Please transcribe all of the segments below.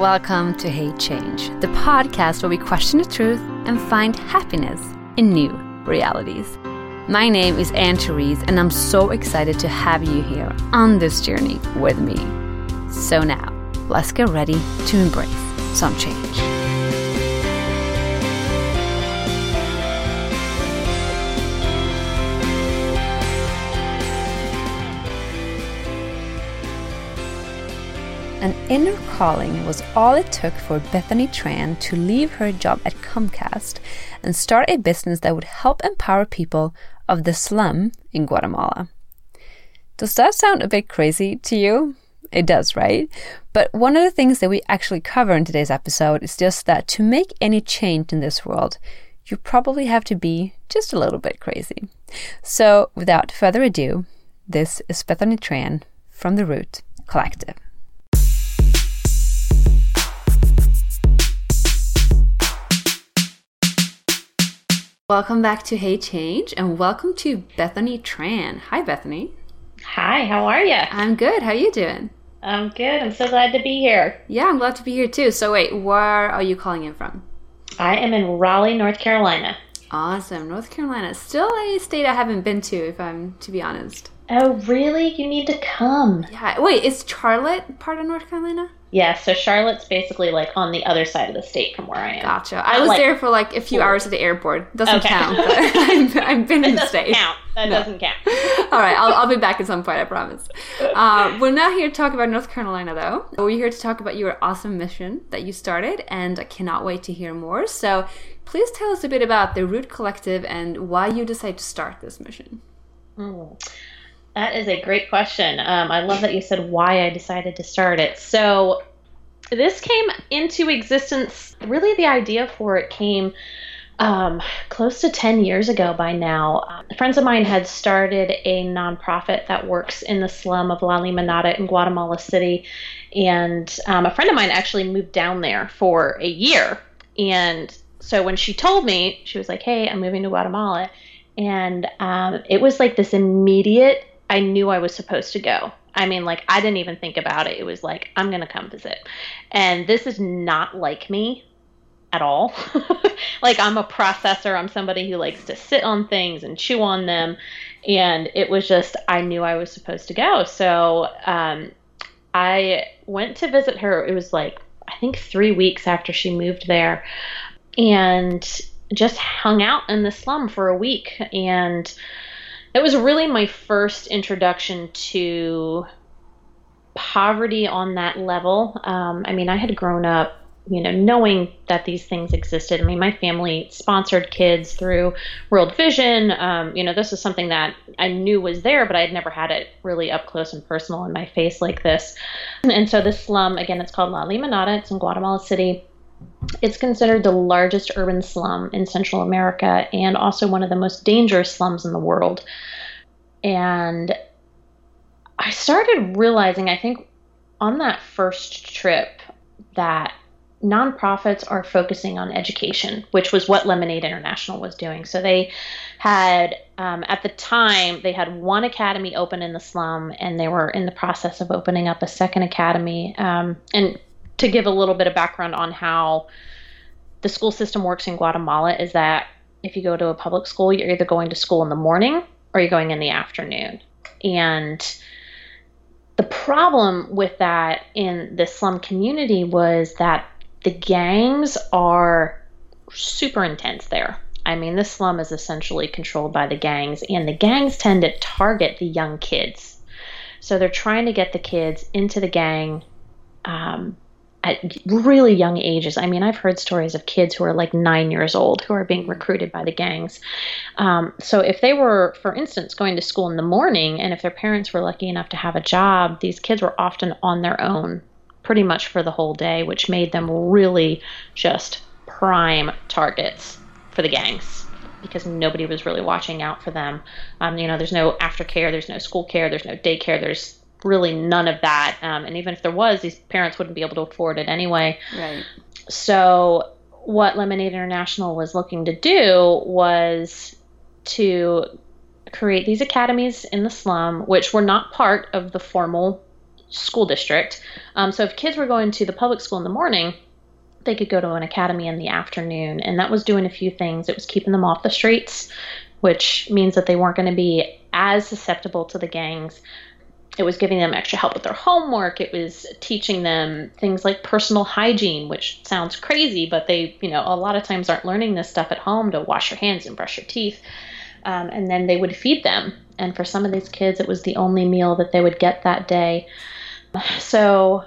Welcome to Hey Change, the podcast where we question the truth and find happiness in new realities. My name is Anne Therese, and I'm so excited to have you here on this journey with me. So now, let's get ready to embrace some change. An inner calling was all it took for Bethany Tran to leave her job at Comcast and start a business that would help empower people of the slum in Guatemala. Does that sound a bit crazy to you? It does, right? But one of the things that we actually cover in today's episode is just that to make any change in this world, you probably have to be just a little bit crazy. So, without further ado, this is Bethany Tran from the Root Collective. Welcome back to Hey Change and welcome to Bethany Tran. Hi, Bethany. Hi, how are you? I'm good. How are you doing? I'm good. I'm so glad to be here. Yeah, I'm glad to be here too. So, wait, where are you calling in from? I am in Raleigh, North Carolina. Awesome. North Carolina. Still a state I haven't been to, if I'm to be honest. Oh, really? You need to come. Yeah. Wait, is Charlotte part of North Carolina? Yeah, so Charlotte's basically like on the other side of the state from where I am. Gotcha. I was like, there for like a few hours at the airport. Doesn't okay. count. I've, I've been in the state. Count. That no. doesn't count. All right, I'll, I'll be back at some point. I promise. Uh, we're not here to talk about North Carolina, though. We're here to talk about your awesome mission that you started, and I cannot wait to hear more. So, please tell us a bit about the Root Collective and why you decided to start this mission. Mm. That is a great question. Um, I love that you said why I decided to start it. So, this came into existence, really, the idea for it came um, close to 10 years ago by now. Um, friends of mine had started a nonprofit that works in the slum of La Limonada in Guatemala City. And um, a friend of mine actually moved down there for a year. And so when she told me, she was like, hey, I'm moving to Guatemala. And um, it was like this immediate, I knew I was supposed to go. I mean, like, I didn't even think about it. It was like, I'm going to come visit. And this is not like me at all. like, I'm a processor. I'm somebody who likes to sit on things and chew on them. And it was just, I knew I was supposed to go. So um, I went to visit her. It was like, I think three weeks after she moved there. And just hung out in the slum for a week. And it was really my first introduction to poverty on that level. Um, I mean, I had grown up, you know, knowing that these things existed. I mean, my family sponsored kids through World Vision. Um, you know, this is something that I knew was there, but I had never had it really up close and personal in my face like this. And so, this slum, again, it's called La Limonada. It's in Guatemala City. It's considered the largest urban slum in Central America and also one of the most dangerous slums in the world. And I started realizing, I think, on that first trip, that nonprofits are focusing on education, which was what Lemonade International was doing. So they had, um, at the time, they had one academy open in the slum, and they were in the process of opening up a second academy. Um, and to give a little bit of background on how the school system works in Guatemala is that if you go to a public school, you're either going to school in the morning or you're going in the afternoon. And the problem with that in the slum community was that the gangs are super intense there. I mean, the slum is essentially controlled by the gangs, and the gangs tend to target the young kids. So they're trying to get the kids into the gang um, at really young ages. I mean, I've heard stories of kids who are like nine years old who are being recruited by the gangs. Um, so, if they were, for instance, going to school in the morning, and if their parents were lucky enough to have a job, these kids were often on their own pretty much for the whole day, which made them really just prime targets for the gangs because nobody was really watching out for them. Um, you know, there's no aftercare, there's no school care, there's no daycare, there's really none of that. Um, and even if there was, these parents wouldn't be able to afford it anyway. Right. So, what Lemonade International was looking to do was to create these academies in the slum, which were not part of the formal school district. Um, so if kids were going to the public school in the morning, they could go to an academy in the afternoon. And that was doing a few things. It was keeping them off the streets, which means that they weren't going to be as susceptible to the gangs. It was giving them extra help with their homework. It was teaching them things like personal hygiene, which sounds crazy, but they, you know, a lot of times aren't learning this stuff at home to wash your hands and brush your teeth. Um, and then they would feed them. And for some of these kids, it was the only meal that they would get that day. So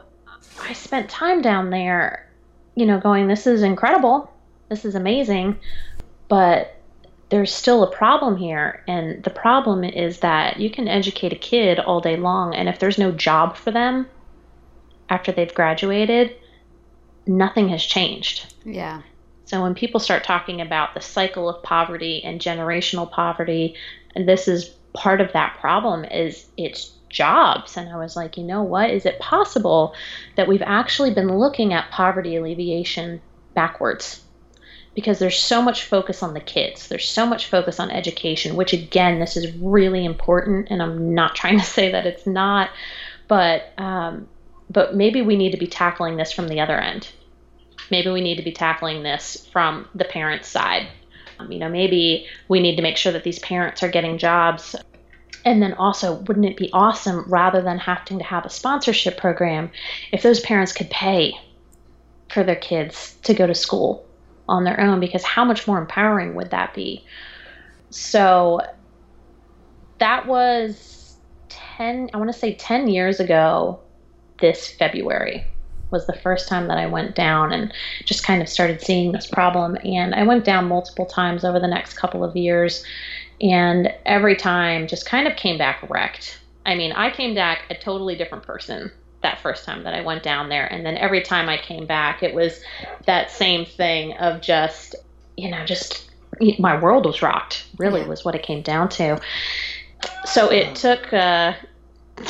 I spent time down there, you know, going, this is incredible. This is amazing. But there's still a problem here. And the problem is that you can educate a kid all day long. And if there's no job for them after they've graduated, nothing has changed. Yeah. So when people start talking about the cycle of poverty and generational poverty, and this is part of that problem is it's jobs. And I was like, you know what? Is it possible that we've actually been looking at poverty alleviation backwards? Because there's so much focus on the kids, there's so much focus on education, which again, this is really important. And I'm not trying to say that it's not, but um, but maybe we need to be tackling this from the other end. Maybe we need to be tackling this from the parents' side. Um, you know, maybe we need to make sure that these parents are getting jobs and then also, wouldn't it be awesome rather than having to have a sponsorship program if those parents could pay for their kids to go to school on their own? Because how much more empowering would that be? So that was 10, I want to say 10 years ago this February was the first time that I went down and just kind of started seeing this problem. And I went down multiple times over the next couple of years and every time just kind of came back wrecked. I mean, I came back a totally different person that first time that I went down there. And then every time I came back, it was that same thing of just, you know, just my world was rocked, really, yeah. was what it came down to. So it took, uh,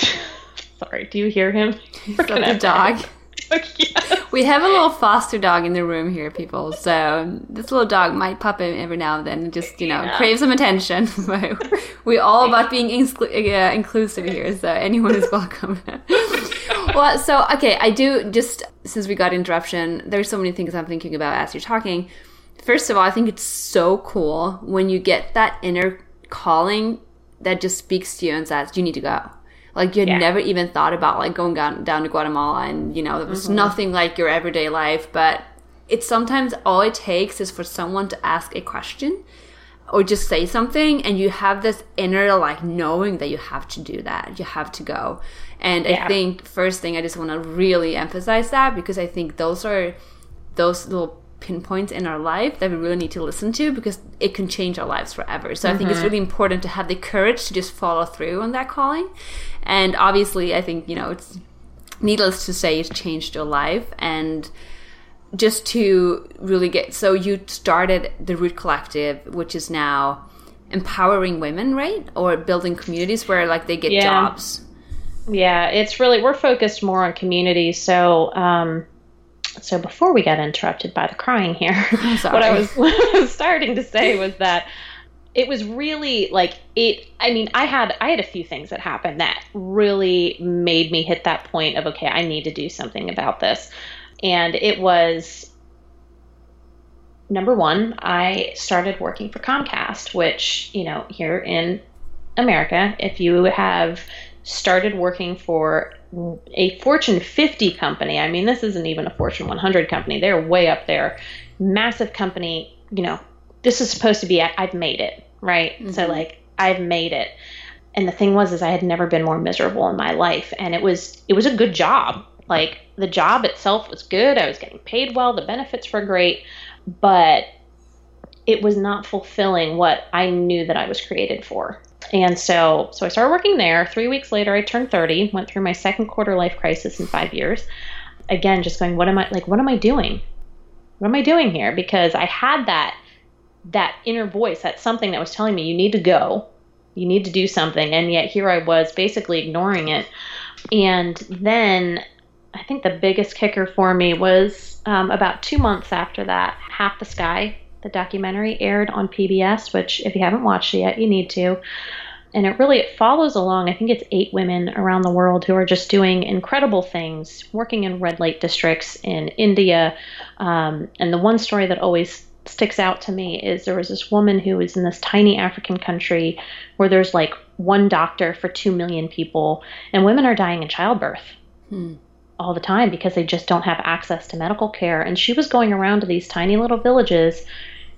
sorry, do you hear him? the dog. We have a little foster dog in the room here, people. So this little dog might pop in every now and then, and just you know, yeah. crave some attention. But we all about being uh, inclusive here, so anyone is welcome. Well, so okay, I do just since we got interruption. There's so many things I'm thinking about as you're talking. First of all, I think it's so cool when you get that inner calling that just speaks to you and says, "You need to go." Like you had yeah. never even thought about like going down, down to Guatemala and, you know, it was mm-hmm. nothing like your everyday life. But it's sometimes all it takes is for someone to ask a question or just say something and you have this inner like knowing that you have to do that you have to go and yeah. i think first thing i just want to really emphasize that because i think those are those little pinpoints in our life that we really need to listen to because it can change our lives forever. So mm-hmm. I think it's mm-hmm. really important to have the courage to just follow through on that calling. And obviously, I think, you know, it's needless to say, it's changed your life. And just to really get so you started the Root Collective, which is now empowering women, right? Or building communities where like they get yeah. jobs. Yeah, it's really we're focused more on community. So um so before we got interrupted by the crying here, what I was, what I was starting to say was that it was really like it i mean i had i had a few things that happened that really made me hit that point of okay i need to do something about this and it was number one i started working for comcast which you know here in america if you have started working for a Fortune 50 company. I mean, this isn't even a Fortune 100 company. They're way up there. Massive company, you know, this is supposed to be I've made it, right? Mm-hmm. So like I've made it. And the thing was is I had never been more miserable in my life and it was it was a good job. Like the job itself was good. I was getting paid well, the benefits were great, but it was not fulfilling what I knew that I was created for. And so, so I started working there. Three weeks later, I turned 30, went through my second quarter life crisis in five years. Again, just going, what am I like? What am I doing? What am I doing here? Because I had that that inner voice, that something that was telling me, you need to go, you need to do something, and yet here I was, basically ignoring it. And then I think the biggest kicker for me was um, about two months after that, Half the Sky the documentary aired on PBS, which if you haven't watched it yet, you need to. and it really it follows along. I think it's eight women around the world who are just doing incredible things, working in red light districts in India. Um, and the one story that always sticks out to me is there was this woman who was in this tiny African country where there's like one doctor for two million people, and women are dying in childbirth. Hmm all the time because they just don't have access to medical care. And she was going around to these tiny little villages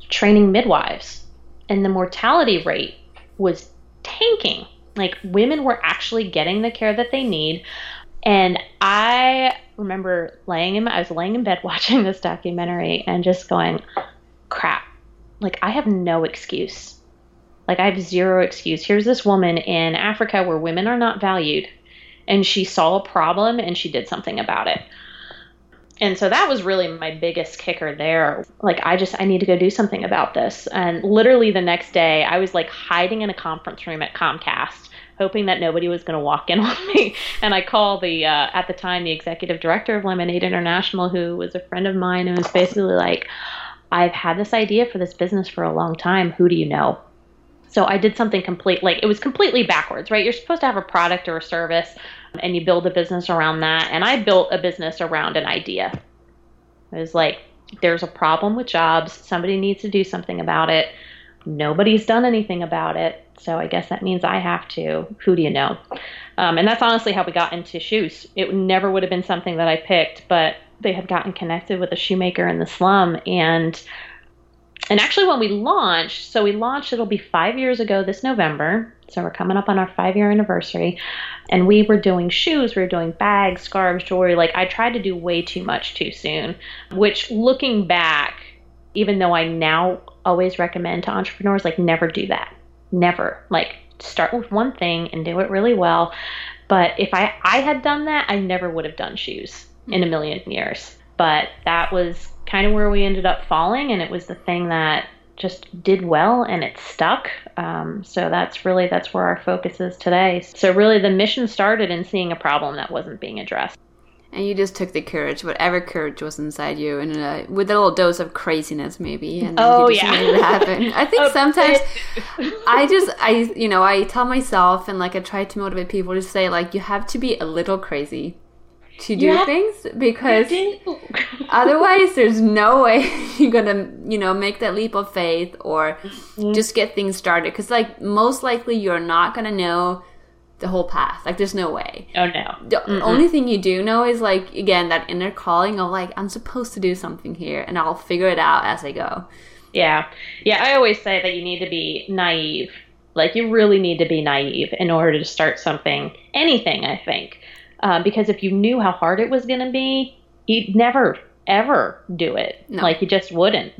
training midwives, and the mortality rate was tanking. Like women were actually getting the care that they need. And I remember laying in I was laying in bed watching this documentary and just going, crap. Like I have no excuse. Like I have zero excuse. Here's this woman in Africa where women are not valued and she saw a problem and she did something about it. And so that was really my biggest kicker there. Like, I just, I need to go do something about this. And literally the next day, I was like hiding in a conference room at Comcast, hoping that nobody was going to walk in on me. And I called the, uh, at the time, the executive director of Lemonade International, who was a friend of mine, and was basically like, I've had this idea for this business for a long time. Who do you know? So I did something complete, like it was completely backwards, right? You're supposed to have a product or a service and you build a business around that. And I built a business around an idea. It was like, there's a problem with jobs. Somebody needs to do something about it. Nobody's done anything about it. So I guess that means I have to. Who do you know? Um, and that's honestly how we got into shoes. It never would have been something that I picked, but they had gotten connected with a shoemaker in the slum. And and actually when we launched so we launched it'll be five years ago this november. So we're coming up on our five year anniversary. And we were doing shoes we were doing bags scarves jewelry. Like i tried to do way too much too soon which looking back even though i now always recommend to entrepreneurs like never do that. Never. Like start with one thing and do it really well. But if i i had done that i never would have done shoes in a million years. But that was kind of where we ended up falling, and it was the thing that just did well and it stuck. Um, so that's really that's where our focus is today. So really, the mission started in seeing a problem that wasn't being addressed. And you just took the courage, whatever courage was inside you, and a, with a little dose of craziness, maybe. And oh you just yeah, made it happen. I think sometimes I just I you know I tell myself and like I try to motivate people to say like you have to be a little crazy to do yeah, things because otherwise there's no way you're gonna you know make that leap of faith or mm-hmm. just get things started. Because like most likely you're not gonna know the whole path. Like there's no way. Oh no. The Mm-mm. only thing you do know is like again that inner calling of like i'm supposed to do something here and i'll figure it out as i go. Yeah. Yeah i always say that you need to be naive. Like you really need to be naive in order to start something anything i think um, because if you knew how hard it was going to be, you'd never ever do it. No. Like you just wouldn't.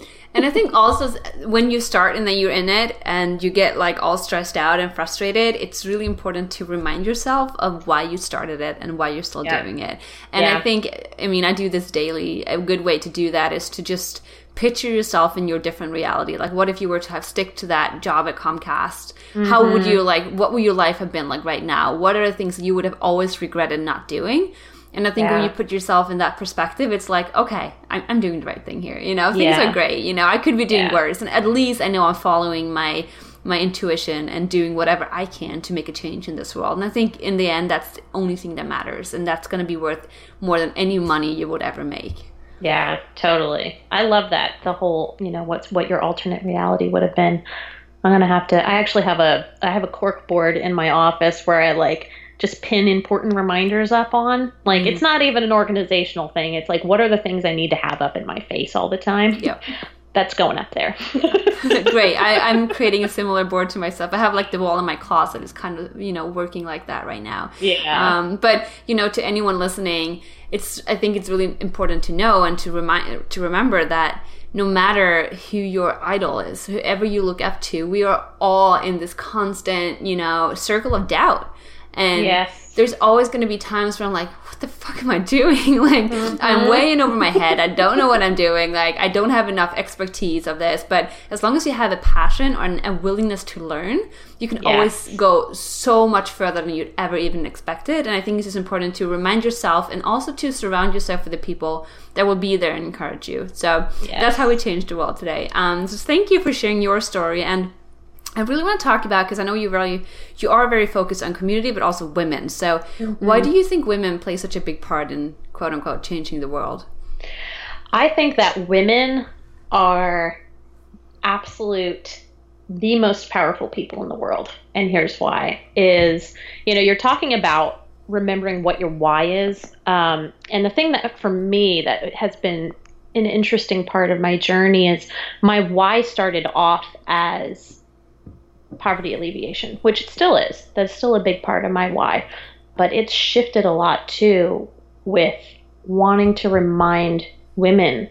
and I think also when you start and then you're in it and you get like all stressed out and frustrated, it's really important to remind yourself of why you started it and why you're still yeah. doing it. And yeah. I think, I mean, I do this daily. A good way to do that is to just picture yourself in your different reality. Like, what if you were to have stick to that job at Comcast? Mm-hmm. How would mm-hmm. you like? What would your life have been like right now? What are the things you would have always regretted not doing? And I think yeah. when you put yourself in that perspective, it's like, okay, I'm, I'm doing the right thing here. You know, things yeah. are great. You know, I could be doing yeah. worse, and at least I know I'm following my my intuition and doing whatever I can to make a change in this world. And I think in the end, that's the only thing that matters, and that's going to be worth more than any money you would ever make. Yeah, totally. I love that. The whole, you know, what's what your alternate reality would have been. I'm gonna have to. I actually have a I have a cork board in my office where I like just pin important reminders up on. Like mm-hmm. it's not even an organizational thing. It's like what are the things I need to have up in my face all the time. Yep. That's going up there. Great. I, I'm creating a similar board to myself. I have like the wall in my closet is kind of you know working like that right now. Yeah. Um, but you know, to anyone listening, it's I think it's really important to know and to remind to remember that no matter who your idol is, whoever you look up to, we are all in this constant, you know, circle of doubt. And yes there's always going to be times where I'm like, what the fuck am I doing? like, mm-hmm. I'm way in over my head. I don't know what I'm doing. Like, I don't have enough expertise of this. But as long as you have a passion or a willingness to learn, you can always go so much further than you'd ever even expected. And I think it's just important to remind yourself and also to surround yourself with the people that will be there and encourage you. So yes. that's how we change the world today. Um, so thank you for sharing your story and I really want to talk about because I know you really you are very focused on community, but also women. So, mm-hmm. why do you think women play such a big part in quote unquote changing the world? I think that women are absolute the most powerful people in the world, and here's why: is you know you're talking about remembering what your why is, um, and the thing that for me that has been an interesting part of my journey is my why started off as poverty alleviation, which it still is. That's still a big part of my why. But it's shifted a lot too with wanting to remind women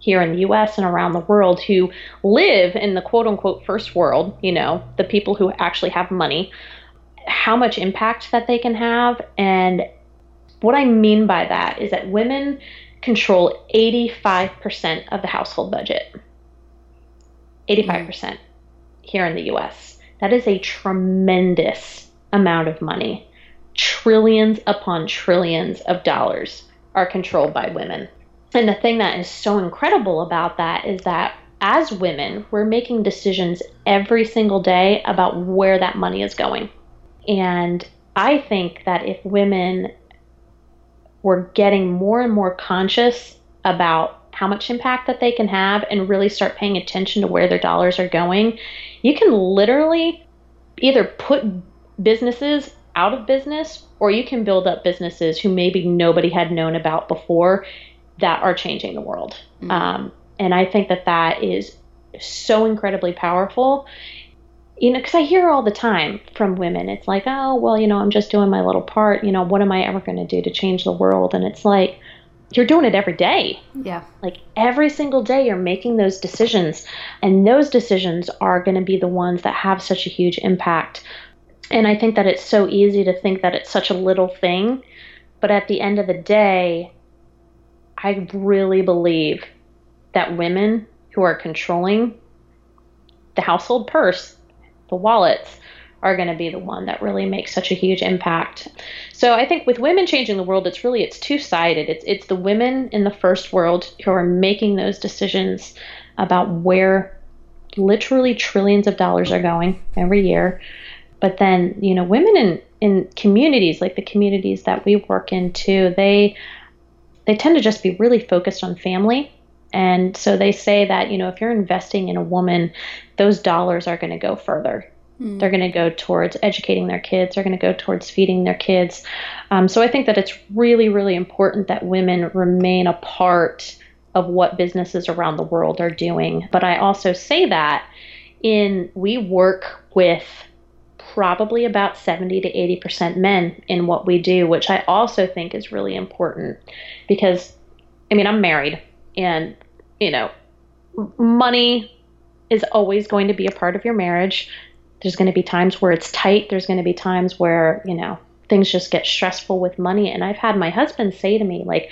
here in the US and around the world who live in the quote unquote first world, you know, the people who actually have money, how much impact that they can have. And what I mean by that is that women control 85% of the household budget. 85% mm. here in the US. That is a tremendous amount of money. Trillions upon trillions of dollars are controlled by women. And the thing that is so incredible about that is that as women, we're making decisions every single day about where that money is going. And I think that if women were getting more and more conscious about how much impact that they can have and really start paying attention to where their dollars are going, you can literally either put businesses out of business or you can build up businesses who maybe nobody had known about before that are changing the world. Mm-hmm. Um, and I think that that is so incredibly powerful. You know, because I hear all the time from women, it's like, oh, well, you know, I'm just doing my little part. You know, what am I ever going to do to change the world? And it's like, you're doing it every day. Yeah. Like every single day, you're making those decisions. And those decisions are going to be the ones that have such a huge impact. And I think that it's so easy to think that it's such a little thing. But at the end of the day, I really believe that women who are controlling the household purse, the wallets, are going to be the one that really makes such a huge impact. So I think with women changing the world, it's really it's two sided. It's it's the women in the first world who are making those decisions about where literally trillions of dollars are going every year. But then you know women in in communities like the communities that we work in too, they they tend to just be really focused on family. And so they say that, you know, if you're investing in a woman, those dollars are going to go further Mm. They're going to go towards educating their kids. They're going to go towards feeding their kids. Um, so I think that it's really, really important that women remain a part of what businesses around the world are doing. But I also say that in we work with probably about 70 to 80% men in what we do, which I also think is really important because I mean, I'm married and you know, money is always going to be a part of your marriage. There's going to be times where it's tight. There's going to be times where, you know, things just get stressful with money. And I've had my husband say to me, like,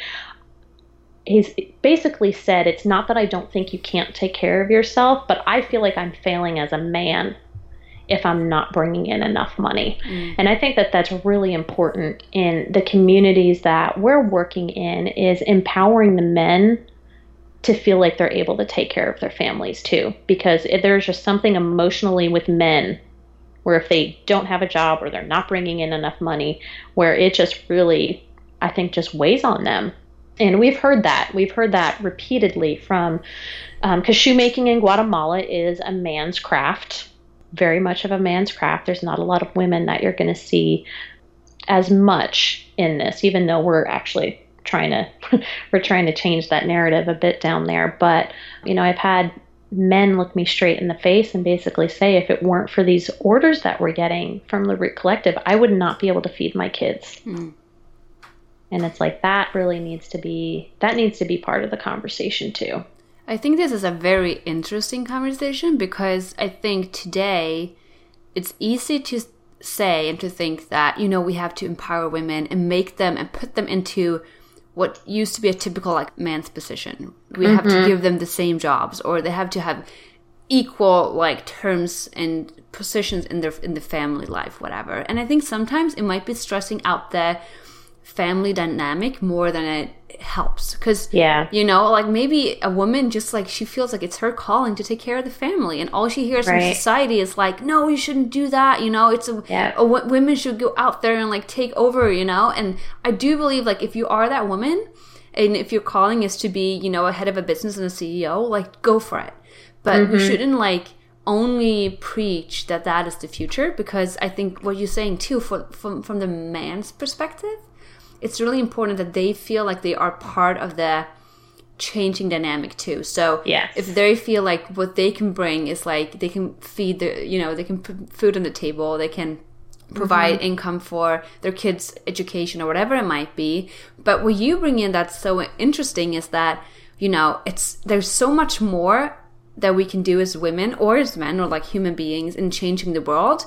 he's basically said, it's not that I don't think you can't take care of yourself, but I feel like I'm failing as a man if I'm not bringing in enough money. Mm. And I think that that's really important in the communities that we're working in is empowering the men to feel like they're able to take care of their families too. Because there's just something emotionally with men where if they don't have a job or they're not bringing in enough money, where it just really, I think, just weighs on them. And we've heard that. We've heard that repeatedly from, because um, shoemaking in Guatemala is a man's craft, very much of a man's craft. There's not a lot of women that you're going to see as much in this, even though we're actually trying to we're trying to change that narrative a bit down there. But you know, I've had men look me straight in the face and basically say, if it weren't for these orders that we're getting from the Root Collective, I would not be able to feed my kids. Mm. And it's like that really needs to be that needs to be part of the conversation too. I think this is a very interesting conversation because I think today it's easy to say and to think that you know we have to empower women and make them and put them into what used to be a typical like man's position. We mm-hmm. have to mm-hmm. give them the same jobs, or they have to have equal like terms and positions in their in the family life, whatever. And I think sometimes it might be stressing out the family dynamic more than it helps. Because Yeah. you know like maybe a woman just like she feels like it's her calling to take care of the family and all she hears from society is like no you shouldn't do that you know? It's a, Yeah. a wo- women should go out there and like take over you know? And i do believe like if you are that woman and if your calling is to be you know a head of a business and a ceo like go for it. But we mm-hmm. shouldn't like only preach that that is the future because i think what you're saying too for, from from the man's perspective it's really important that they feel like they are part of the changing dynamic too. So Yes. if they feel like what they can bring is like they can feed the you know they can put food on the table, they can provide mm-hmm. income for their kids' education or whatever it might be. But what you bring in that's so interesting is that you know it's there's so much more that we can do as women or as men or like human beings in changing the world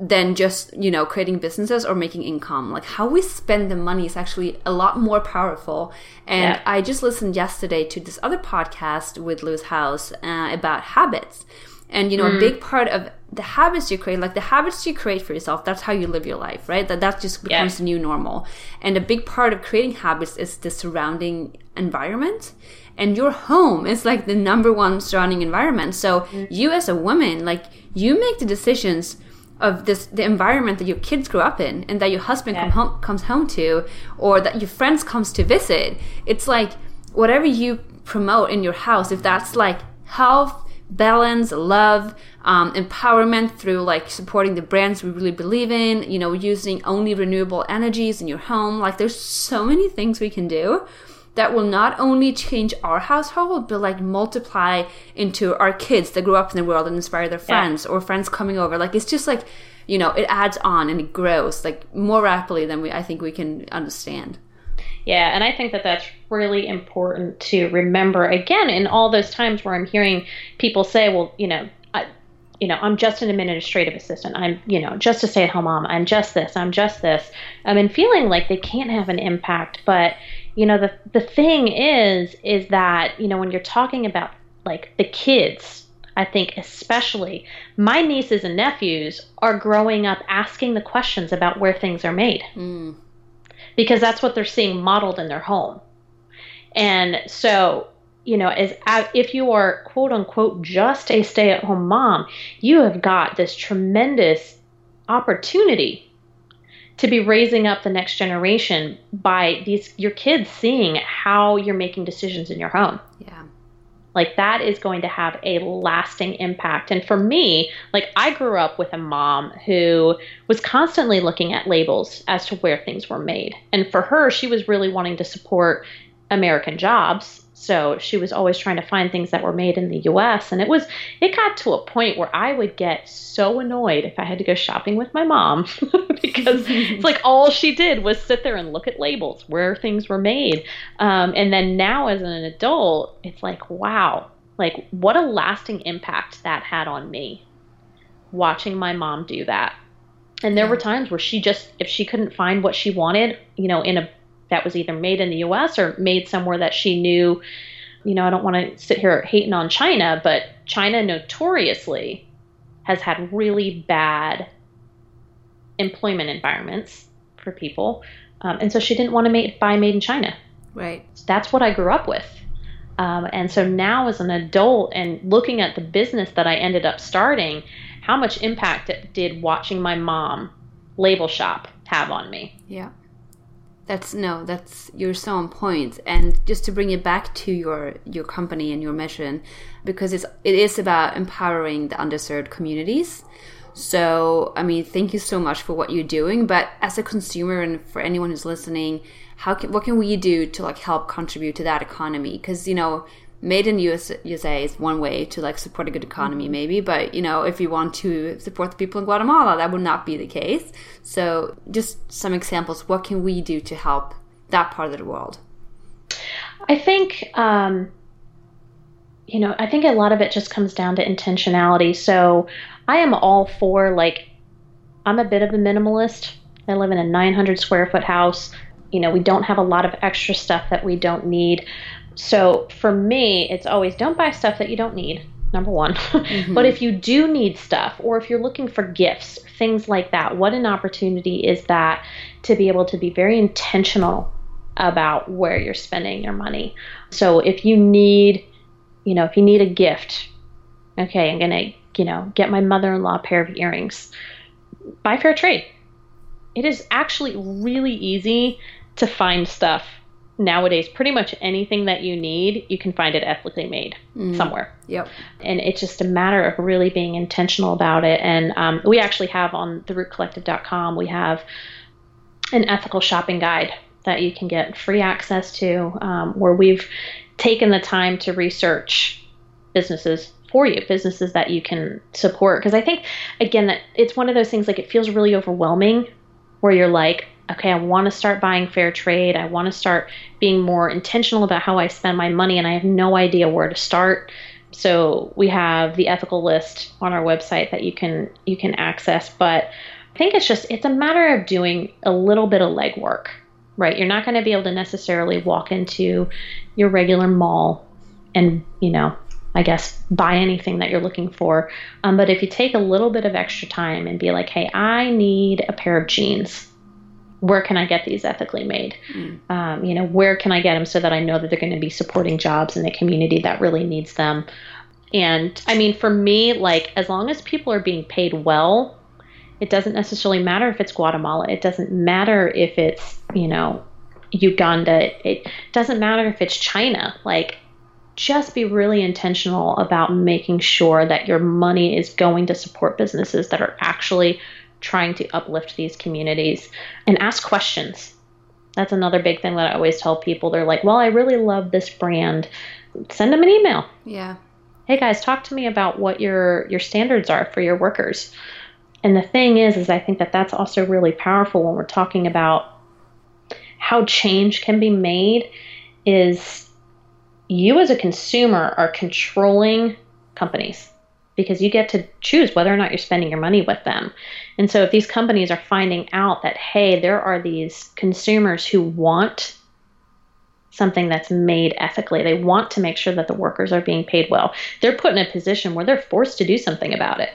than just you know creating businesses or making income. Like how we spend the money is actually a lot more powerful. And Yeah. i just listened yesterday to this other podcast with Lewis Howes uh, about habits. And you know a big part of the habits you create like the habits you create for yourself that's how you live your life right? That that just becomes Yeah. the new normal. And a big part of creating habits is the surrounding environment. And your home is like the number one surrounding environment. So you as a woman like you make the decisions of this the environment that your kids grow up in and that your husband come home, comes home to or that your friends comes to visit it's like whatever you promote in your house if that's like health balance love um, empowerment through like supporting the brands we really believe in you know using only renewable energies in your home like there's so many things we can do that will not only change our household but like multiply into our kids that grow up in the world and inspire their friends or friends coming over like it's just like you know it adds on and it grows like more rapidly than we i think we can understand Yeah, and I think that that's really important to remember. Again, in all those times where I'm hearing people say, "Well, you know, I, you know, I'm just an administrative assistant. I'm, you know, just a stay-at-home mom. I'm just this. I'm just this." Um, and feeling like they can't have an impact. But you know, the the thing is, is that you know, when you're talking about like the kids. I think especially my nieces and nephews are growing up asking the questions about where things are made mm. because that's what they're seeing modeled in their home. And so, you know, as if you are quote unquote just a stay-at-home mom, you have got this tremendous opportunity to be raising up the next generation by these your kids seeing how you're making decisions in your home. Yeah. Like that is going to have a lasting impact. And for me like i grew up with a mom who was constantly looking at labels as to where things were made. And for her she was really wanting to support american jobs so she was always trying to find things that were made in the us and it was it got to a point where i would get so annoyed if i had to go shopping with my mom because it's like all she did was sit there and look at labels where things were made um, and then now as an adult it's like wow like what a lasting impact that had on me watching my mom do that and there Yeah. were times where she just if she couldn't find what she wanted you know in a that was either made in the us or made somewhere that she knew you know i don't want to sit here hating on china but china notoriously has had really bad employment environments for people um, and so she didn't want to make, buy made in china right that's what I grew up with. Um, and so now, as an adult and looking at the business that I ended up starting, how much impact did watching my mom label shop have on me? Yeah. That's no, that's you're so on point. And just to bring it back to your your company and your mission, because it's it is about empowering the underserved communities. So I mean, thank you so much for what you're doing. But as a consumer and for anyone who's listening, how can what can we do to like help contribute to that economy? Because you know, made in US, USA is one way to like support a good economy, maybe. But you know, if you want to support the people in Guatemala, that would not be the case. So, just some examples. What can we do to help that part of the world? I think, um, you know, I think a lot of it just comes down to intentionality. So I am all for, like, I'm a bit of a minimalist. I live in a 900 square foot house. You know, we don't have a lot of extra stuff that we don't need. So for me, it's always don't buy stuff that you don't need. Number one. Mm-hmm. but if you do need stuff, or if you're looking for gifts, things like that. What an opportunity is that to be able to be very intentional about where you're spending your money. So if you need, you know, if you need a gift, okay, I'm going to, you know, get my mother-in-law a pair of earrings. Buy fair trade. It is actually really easy to find stuff nowadays pretty much anything that you need you can find it ethically made mm. somewhere. Yep. And it's just a matter of really being intentional about it. And um, we actually have on therootcollective.com we have an ethical shopping guide that you can get free access to um, where we've taken the time to research businesses for you businesses that you can support. Because i think again that it's one of those things like it feels really overwhelming where you're like okay, I want to start buying fair trade. I want to start being more intentional about how I spend my money, and I have no idea where to start. So we have the ethical list on our website that you can you can access, but I think it's just it's a matter of doing a little bit of legwork, right? You're not going to be able to necessarily walk into your regular mall and you know I guess, buy anything that you're looking for. Um, but if you take a little bit of extra time and be like, hey, I need a pair of jeans where can I get these ethically made? Mm. Um, you know, where can I get them so that I know that they're going to be supporting jobs in the community that really needs them? And I mean, for me, like, as long as people are being paid well, it doesn't necessarily matter if it's Guatemala. It doesn't matter if it's, you know, Uganda. It doesn't matter if it's China. Like, just be really intentional about making sure that your money is going to support businesses that are actually trying to uplift these communities and ask questions. That's another big thing that I always tell people. They're like, well, I really love this brand. Send them an email. Yeah. Hey guys, talk to me about what your your standards are for your workers. And the thing is is I think that that's also really powerful when we're talking about how change can be made is you as a consumer are controlling companies because you get to choose whether or not you're spending your money with them. And so if these companies are finding out that, hey, there are these consumers who want something that's made ethically, they want to make sure that the workers are being paid well, they're put in a position where they're forced to do something about it.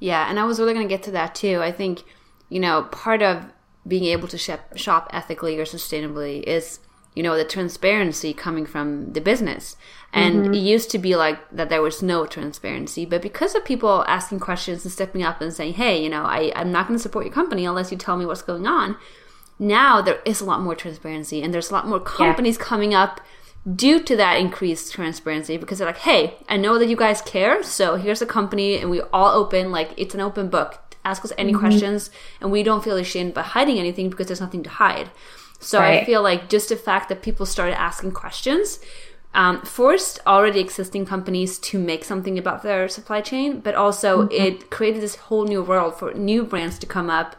Yeah, and I was really going to get to that too. I think, you know, part of being able to shop, ethically or sustainably is you know the transparency coming from the business and mm-hmm. it used to be like that there was no transparency but because of people asking questions and stepping up and saying hey you know I, i'm not going to support your company unless you tell me what's going on now there is a lot more transparency and there's a lot more companies yeah. coming up due to that increased transparency because they're like hey i know that you guys care so here's a company and we all open like it's an open book ask us any mm-hmm. questions and we don't feel ashamed about hiding anything because there's nothing to hide so right. I feel like just the fact that people started asking questions um, forced already existing companies to make something about their supply chain, but also mm-hmm. it created this whole new world for new brands to come up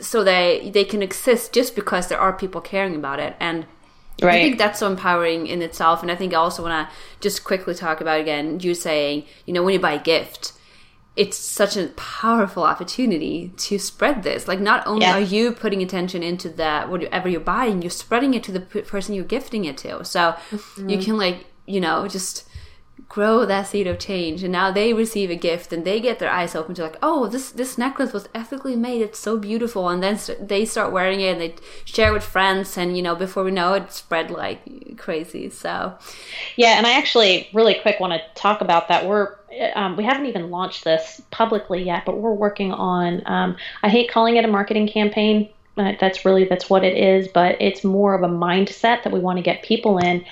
so they they can exist just because there are people caring about it and Right. I think that's so empowering in itself. And I think I also want to just quickly talk about again, you saying, you know, when you buy a gift, it's such a powerful opportunity to spread this. Like, not only yeah. are you putting attention into that, whatever you're buying, you're spreading it to the person you're gifting it to. So mm-hmm. you can, like, you know, just grow that seed of change. And now they receive a gift and they get their eyes open to like oh this this necklace was ethically made. It's so beautiful. And then they start wearing it and they share with friends. And you know before we know it spread like crazy. So yeah. And i actually really quick want to talk about that. We're um, we haven't even launched this publicly yet but we're working on um, i hate calling it a marketing campaign. Uh, that's really that's what it is but it's more of a mindset that we want to get people in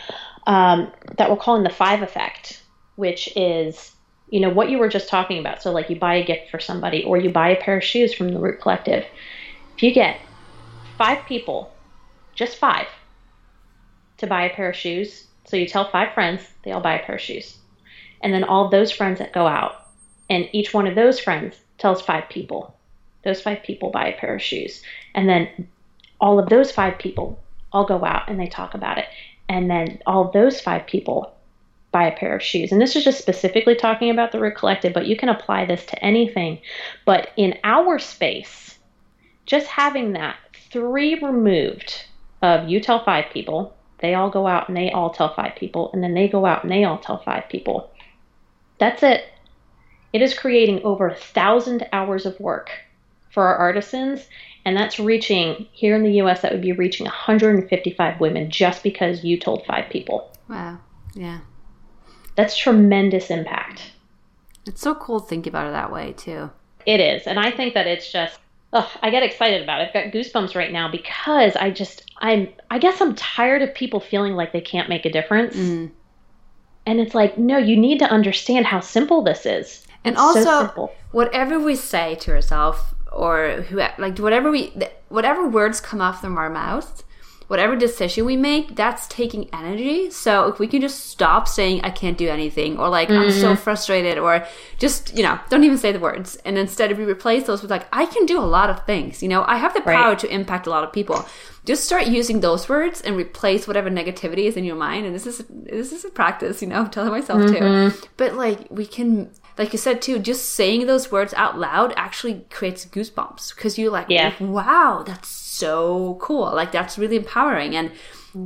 um, that we're calling the five effect which is you know what you were just talking about. So like you buy a gift for somebody or you buy a pair of shoes from the root collective. If you get five people just five to buy a pair of shoes so you tell five friends they all buy a pair of shoes. And then all those friends that go out and each one of those friends tells five people. Those five people buy a pair of shoes. And then all of those five people all go out and they talk about it. And then all those five people buy a pair of shoes. And this is just specifically talking about the Root Collective, but you can apply this to anything. But in our space, just having that three removed of you tell five people, they all go out and they all tell five people, and then they go out and they all tell five people. That's it. It is creating over a thousand hours of work for our artisans. And that's reaching, here in the US, that would be reaching 155 women just because you told five people. Wow. Yeah. That's tremendous impact. It's so cool to think about it that way, too. It is. And I think that it's just, ugh, I get excited about it. I've got goosebumps right now because I just, I'm, I guess I'm tired of people feeling like they can't make a difference. Mm. And it's like, no, you need to understand how simple this is. And It's so also, simple. whatever we say to ourselves, or who, like whatever we, whatever words come off from our mouth, whatever decision we make, that's taking energy. So if we can just stop saying I can't do anything, or like I'm so mm-hmm. frustrated, or just you know, don't even say the words, and instead we replace those with like I can do a lot of things. You know, I have the Right. power to impact a lot of people. Just start using those words and replace whatever negativity is in your mind. And this is this is a practice, you know, I'm telling myself too. Mm-hmm. But like we can like you said too, just saying those words out loud actually creates goosebumps because you're like, Yeah. wow, that's so cool. Like that's really empowering. And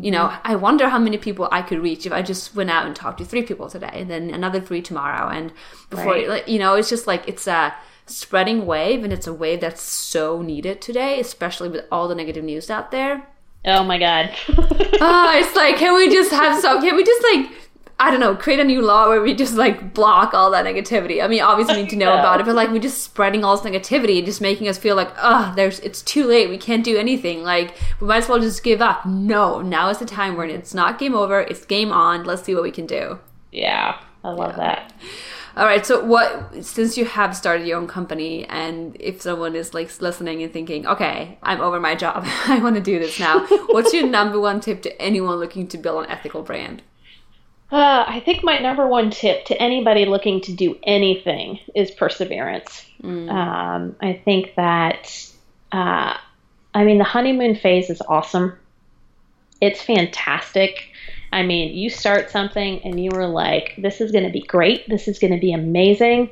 you know, I wonder how many people I could reach if I just went out and talked to three people today, and then another three tomorrow, and before, Right. like, you know, it's just like it's a spreading wave, and it's a wave that's so needed today, especially with all the negative news out there. Oh my God. Ah, it's like, can we just have some? Can we just like, I don't know, create a new law where we just like block all that negativity? I mean, obviously we need to know No. about it, but like we're just spreading all this negativity and just making us feel like, ah, there's, it's too late. We can't do anything. Like we might as well just give up. No, now is the time when it's not game over. It's game on. Let's see what we can do. yeah. I love that. All right. So, what since you have started your own company, and if someone is like listening and thinking, "Okay, I'm over my job. I want to do this now," what's your number one tip to anyone looking to build an ethical brand? Uh, I think my number one tip to anybody looking to do anything is perseverance. Um, I think that, uh, I mean, the honeymoon phase is awesome. It's fantastic. I mean, you start something and you were like, this is going to be great. This is going to be amazing.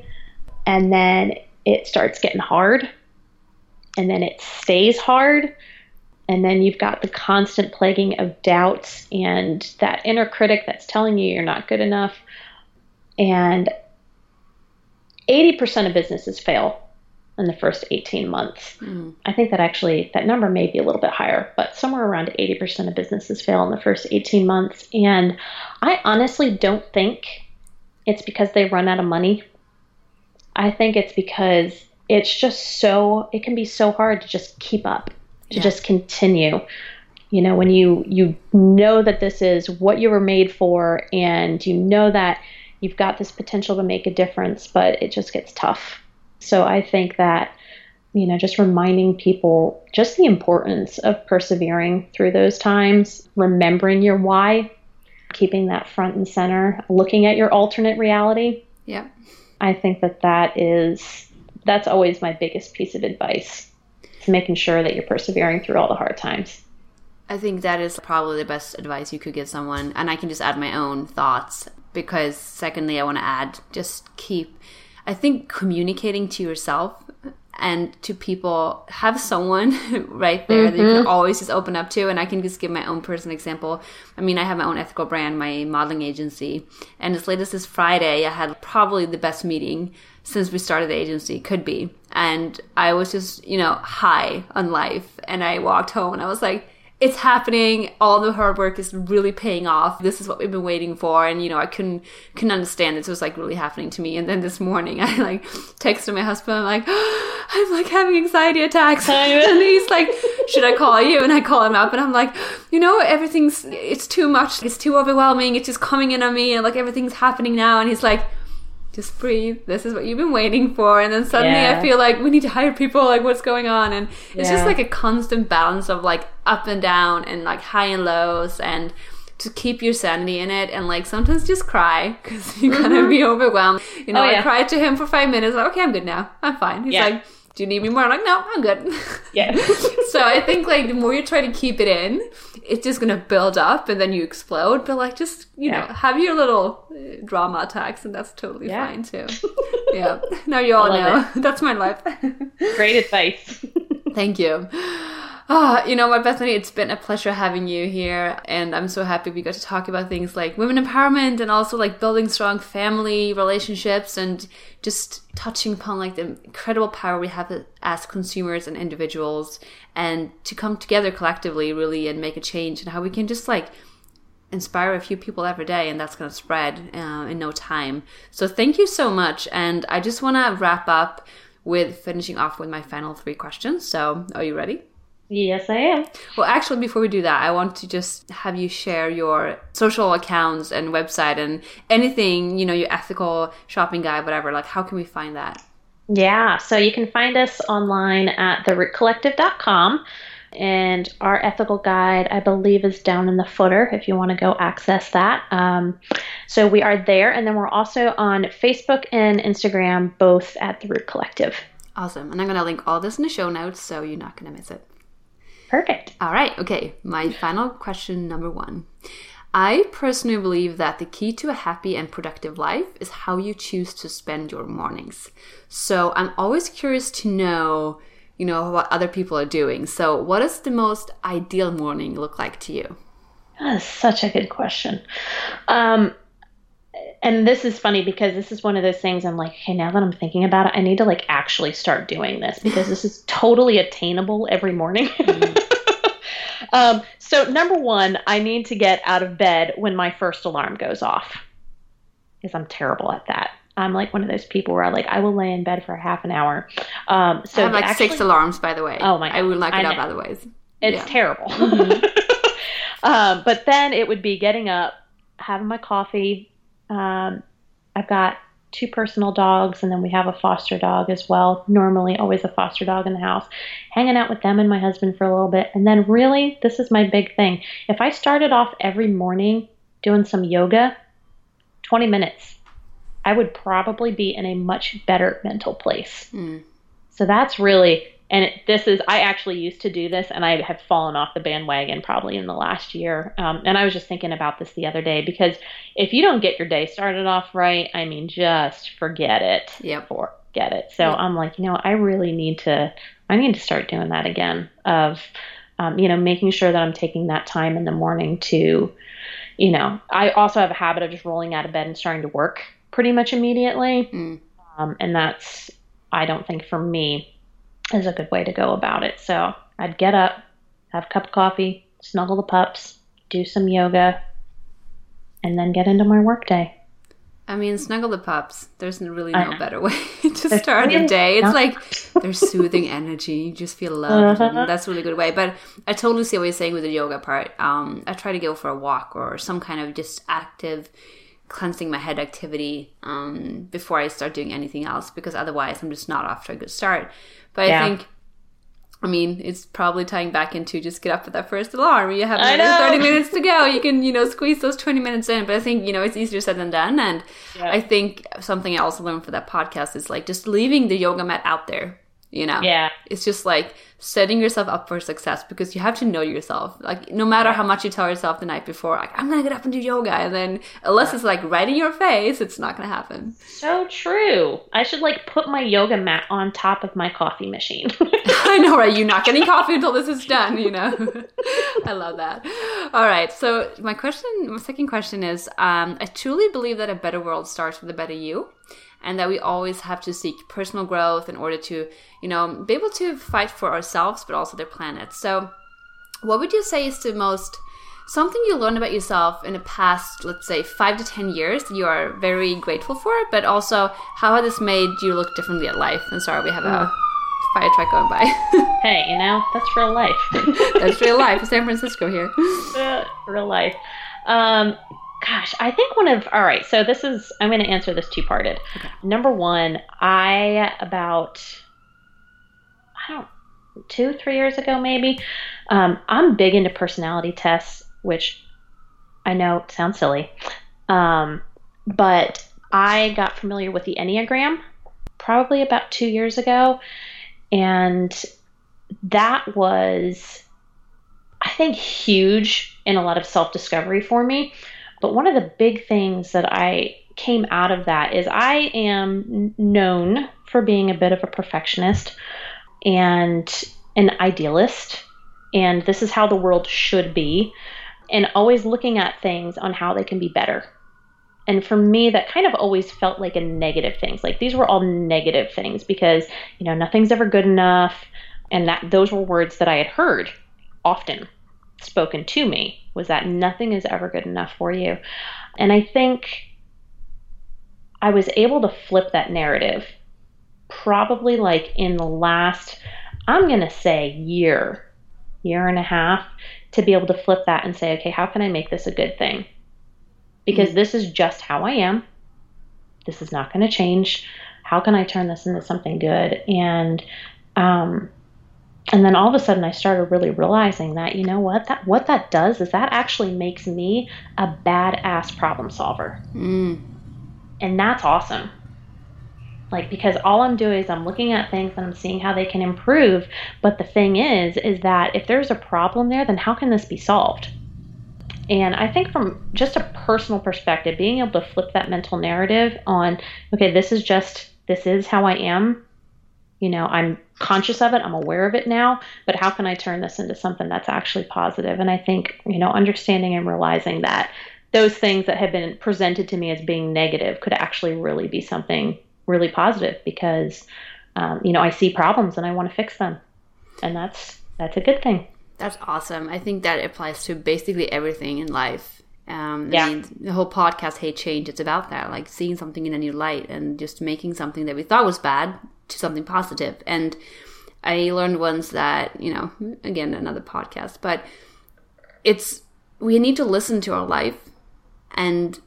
And then it starts getting hard. And then it stays hard. And then you've got the constant plaguing of doubts and that inner critic that's telling you you're not good enough. And 80% of businesses fail in the first 18 months. Hmm. I think that actually that number may be a little bit higher, but somewhere around 80% of businesses fail in the first 18 months. And I honestly don't think it's because they run out of money. I think it's because it's just so it can be so hard to just keep up, to Yeah. just continue. You know, when you you know that this is what you were made for and you know that you've got this potential to make a difference, but it just gets tough. So I think that you know, just reminding people just the importance of persevering through those times, remembering your why, keeping that front and center, looking at your alternate reality. Yeah. I think that that is that's always my biggest piece of advice. Is making sure that you're persevering through all the hard times. I think that is probably the best advice you could give someone. And I can just add my own thoughts because, secondly, I want to add just keep, I think, communicating to yourself and to people, have someone right there that you can mm-hmm. always just open up to. And I can just give my own personal example. I mean, I have my own ethical brand, my modeling agency. And as late as this Friday, I had probably the best meeting since we started the agency could be. And I was just, you know, high on life. And I walked home and I was like, it's happening. All the hard work is really paying off. This is what we've been waiting for. And, you know, I couldn't, couldn't understand this was like really happening to me. And then this morning I like texted my husband. I'm like, I'm like having anxiety attacks. and he's like, should I call you? And I call him up and I'm like, you know, everything's, it's too much. It's too overwhelming. It's just coming in on me and like everything's happening now. And he's like, just breathe. This is what you've been waiting for. And then suddenly Yeah. I feel like we need to hire people. Like, what's going on? And it's just like a constant balance of like up and down and like high and lows and to keep your sanity in it and like sometimes just cry because you're gonna be overwhelmed. You know, Oh, I yeah. cried to him for five minutes. Like, okay, I'm good now. I'm fine. He's Yeah. like, do you need me more? I'm like, no, I'm good. Yeah. so I think like the more you try to keep it in, it's just gonna build up and then you explode. But like just you know have your little uh, drama attacks and that's totally Yeah. fine too. yeah. Now you all know love that's my life. Great advice. Thank you. Ah, you know what, Bethany, it's been a pleasure having you here, and I'm so happy we got to talk about things like women empowerment and also like building strong family relationships and just touching upon like the incredible power we have as consumers and individuals and to come together collectively really and make a change and how we can just like inspire a few people every day and that's going to spread uh, in no time. So thank you so much. And I just want to wrap up with finishing off with my final three questions. So are you ready? Yes, I am. Well, actually, before we do that, I want to just have you share your social accounts and website and anything, you know, your ethical shopping guide, whatever. Like, how can we find that? Yeah, so you can find us online at therootcollective.com. And our ethical guide, I believe, is down in the footer if you want to go access that. Um, so we are there. And then we're also on Facebook and Instagram, both at The Root Collective. Awesome. And I'm going to link all this in the show notes so you're not going to miss it. Perfect. All right. Okay. My final question number one. I personally believe that the key to a happy and productive life is how you choose to spend your mornings. So I'm always curious to know you know, what other people are doing. So, what does the most ideal morning look like to you? That's such a good question. Um, and this is funny because this is one of those things I'm like, hey, now that I'm thinking about it, I need to like actually start doing this because this is totally attainable every morning. Um, so, number one, I need to get out of bed when my first alarm goes off because I'm terrible at that. I'm like one of those people where I like I will lay in bed for half an hour. Um, so I have like actually, six alarms, by the way. Oh my! God, I would like it up otherwise. It's yeah. terrible. Mm-hmm. um, but then it would be getting up, having my coffee. Um, I've got two personal dogs, and then we have a foster dog as well. Normally, always a foster dog in the house. Hanging out with them and my husband for a little bit, and then really, this is my big thing. If I started off every morning doing some yoga, 20 minutes I would probably be in a much better mental place. Mm. So that's really, and it, this is, I actually used to do this and I have fallen off the bandwagon probably in the last year. Um, and I was just thinking about this the other day because if you don't get your day started off right, I mean, just forget it. Yep. Forget it. So yep. I'm like, you know, I really need to, I need to start doing that again of, um, you know, making sure that I'm taking that time in the morning to, you know, I also have a habit of just rolling out of bed and starting to work pretty much immediately. Mm. Um, and that's, I don't think for me, is a good way to go about it. So I'd get up, have a cup of coffee, snuggle the pups, do some yoga, and then get into my workday. I mean, snuggle the pups. There's really no better way to start the day. It's like there's soothing energy. You just feel loved. Uh-huh. that's a really good way. But I totally see what you're saying with the yoga part. Um, I try to go for a walk or some kind of just active cleansing my head activity um, before I start doing anything else because otherwise I'm just not off to a good start. But yeah. I think, I mean, it's probably tying back into just get up at that first alarm. You have 30 minutes to go. You can, you know, squeeze those 20 minutes in. But I think, you know, it's easier said than done. And yeah. I think something I also learned for that podcast is like just leaving the yoga mat out there you know? Yeah. It's just like setting yourself up for success because you have to know yourself. Like no matter how much you tell yourself the night before like i'm gonna get up and do yoga and then unless it's like right in your face it's not gonna happen. So true. I should like put my yoga mat on top of my coffee machine. I know right? You're not getting coffee until this is done you know? I love that. All right. So my question my second question is um, i truly believe that a better world starts with a better you and that we always have to seek personal growth in order to, you know, be able to fight for ourselves, but also the planet. So, what would you say is the most something you learned about yourself in the past, let's say five to ten years that you are very grateful for, but also how has this made you look differently at life? And sorry, we have a fire truck going by. hey, you know, that's real life. that's real life. San Francisco here. Uh, real life. Um, gosh, I think one of all right. So this is I'm going to answer this two parted. Okay. Number one, I about I don't two three years ago maybe. Um, I'm big into personality tests, which I know sounds silly, um, but I got familiar with the Enneagram probably about two years ago, and that was I think huge in a lot of self discovery for me but one of the big things that I came out of that is I am known for being a bit of a perfectionist and an idealist. and this is how the world should be, and always looking at things on how they can be better. And for me, that kind of always felt like a negative things. Like these were all negative things because, you know, nothing's ever good enough. And that those were words that I had heard often spoken to me was that nothing is ever good enough for you. And I think I was able to flip that narrative probably like in the last, I'm going to say year, year and a half, to be able to flip that and say, okay, how can I make this a good thing? Because mm-hmm. this is just how I am. This is not going to change. How can I turn this into something good? And, um, and then all of a sudden I started really realizing that you know what that what that does is that actually makes me a badass problem solver. Mm. And that's awesome. Like because all I'm doing is I'm looking at things and I'm seeing how they can improve, but the thing is is that if there's a problem there, then how can this be solved? And I think from just a personal perspective, being able to flip that mental narrative on, okay, this is just this is how I am you know, I'm conscious of it, I'm aware of it now, but how can I turn this into something that's actually positive? And I think, you know, understanding and realizing that those things that have been presented to me as being negative could actually really be something really positive because, um, you know, I see problems and I want to fix them. And that's, that's a good thing. That's awesome. I think that applies to basically everything in life. Um, yeah. I mean, the whole podcast, Hey Change, it's about that, like seeing something in a new light and just making something that we thought was bad to something positive. And I learned once that, you know, again, another podcast, but it's, we need to listen to our life and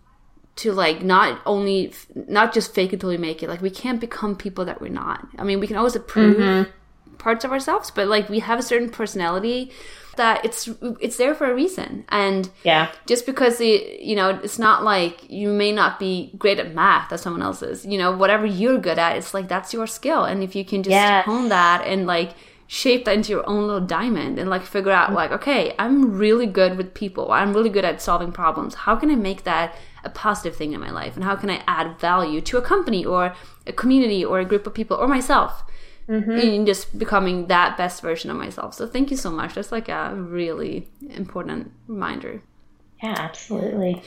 to like not only, not just fake it till we make it. Like we can't become people that we're not. I mean, we can always approve mm-hmm. parts of ourselves, but like we have a certain personality that it's it's there for a reason. And yeah. just because the you know it's not like you may not be great at math as someone else is you know whatever you're good at it's like that's your skill. And if you can just yes. hone that and like shape that into your own little diamond and like figure out like okay i'm really good with people. I'm really good at solving problems. How can i make that a positive thing in my life? And how can i add value to a company or a community or a group of people or myself mm-hmm. in just becoming that best version of myself. So thank you so much. That's like a really important reminder. Yeah, absolutely.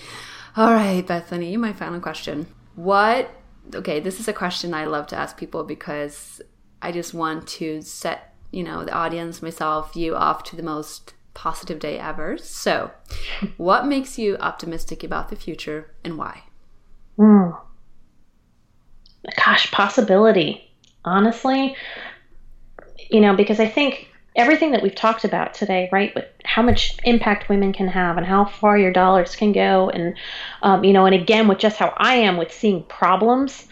All right, Bethany, my final question. What, okay, this is a question I love to ask people because I just want to set, you know, the audience, myself, you off to the most positive day ever. So, what makes you optimistic about the future and why? Mm. Gosh, possibility honestly, you know, because I think everything that we've talked about today, right, with how much impact women can have and how far your dollars can go, and, um, you know, and again, with just how I am with seeing problems,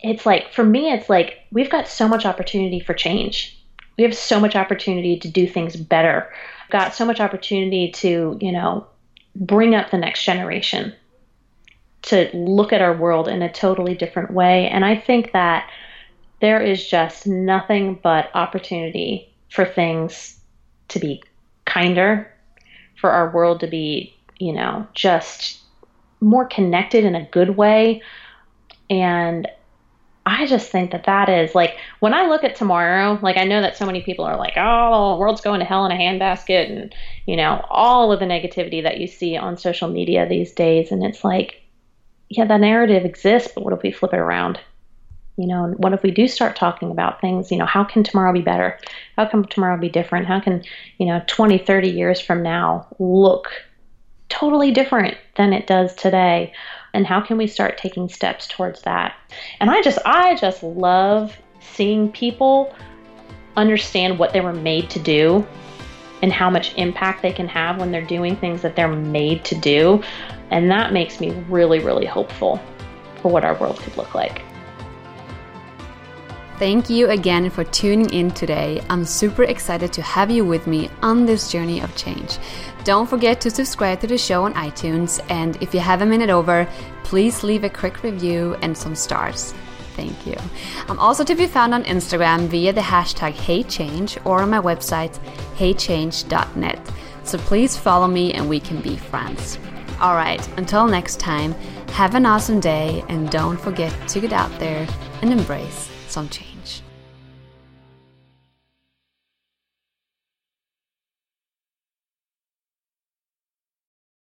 it's like, for me, it's like we've got so much opportunity for change. We have so much opportunity to do things better. Got so much opportunity to, you know, bring up the next generation to look at our world in a totally different way. And I think that there is just nothing but opportunity for things to be kinder, for our world to be, you know, just more connected in a good way. And I just think that that is like when I look at tomorrow, like I know that so many people are like, oh, the world's going to hell in a handbasket, and you know, all of the negativity that you see on social media these days. And it's like, yeah, that narrative exists, but what if we flip it around? You know, what if we do start talking about things? You know, how can tomorrow be better? How can tomorrow be different? How can, you know, 20, 30 years from now look totally different than it does today? And how can we start taking steps towards that? And I just, I just love seeing people understand what they were made to do and how much impact they can have when they're doing things that they're made to do. And that makes me really, really hopeful for what our world could look like. Thank you again for tuning in today. I'm super excited to have you with me on this journey of change. Don't forget to subscribe to the show on iTunes, and if you have a minute over, please leave a quick review and some stars. Thank you. I'm also to be found on Instagram via the hashtag HeyChange or on my website, heychange.net. So please follow me and we can be friends. All right, until next time, have an awesome day and don't forget to get out there and embrace some change.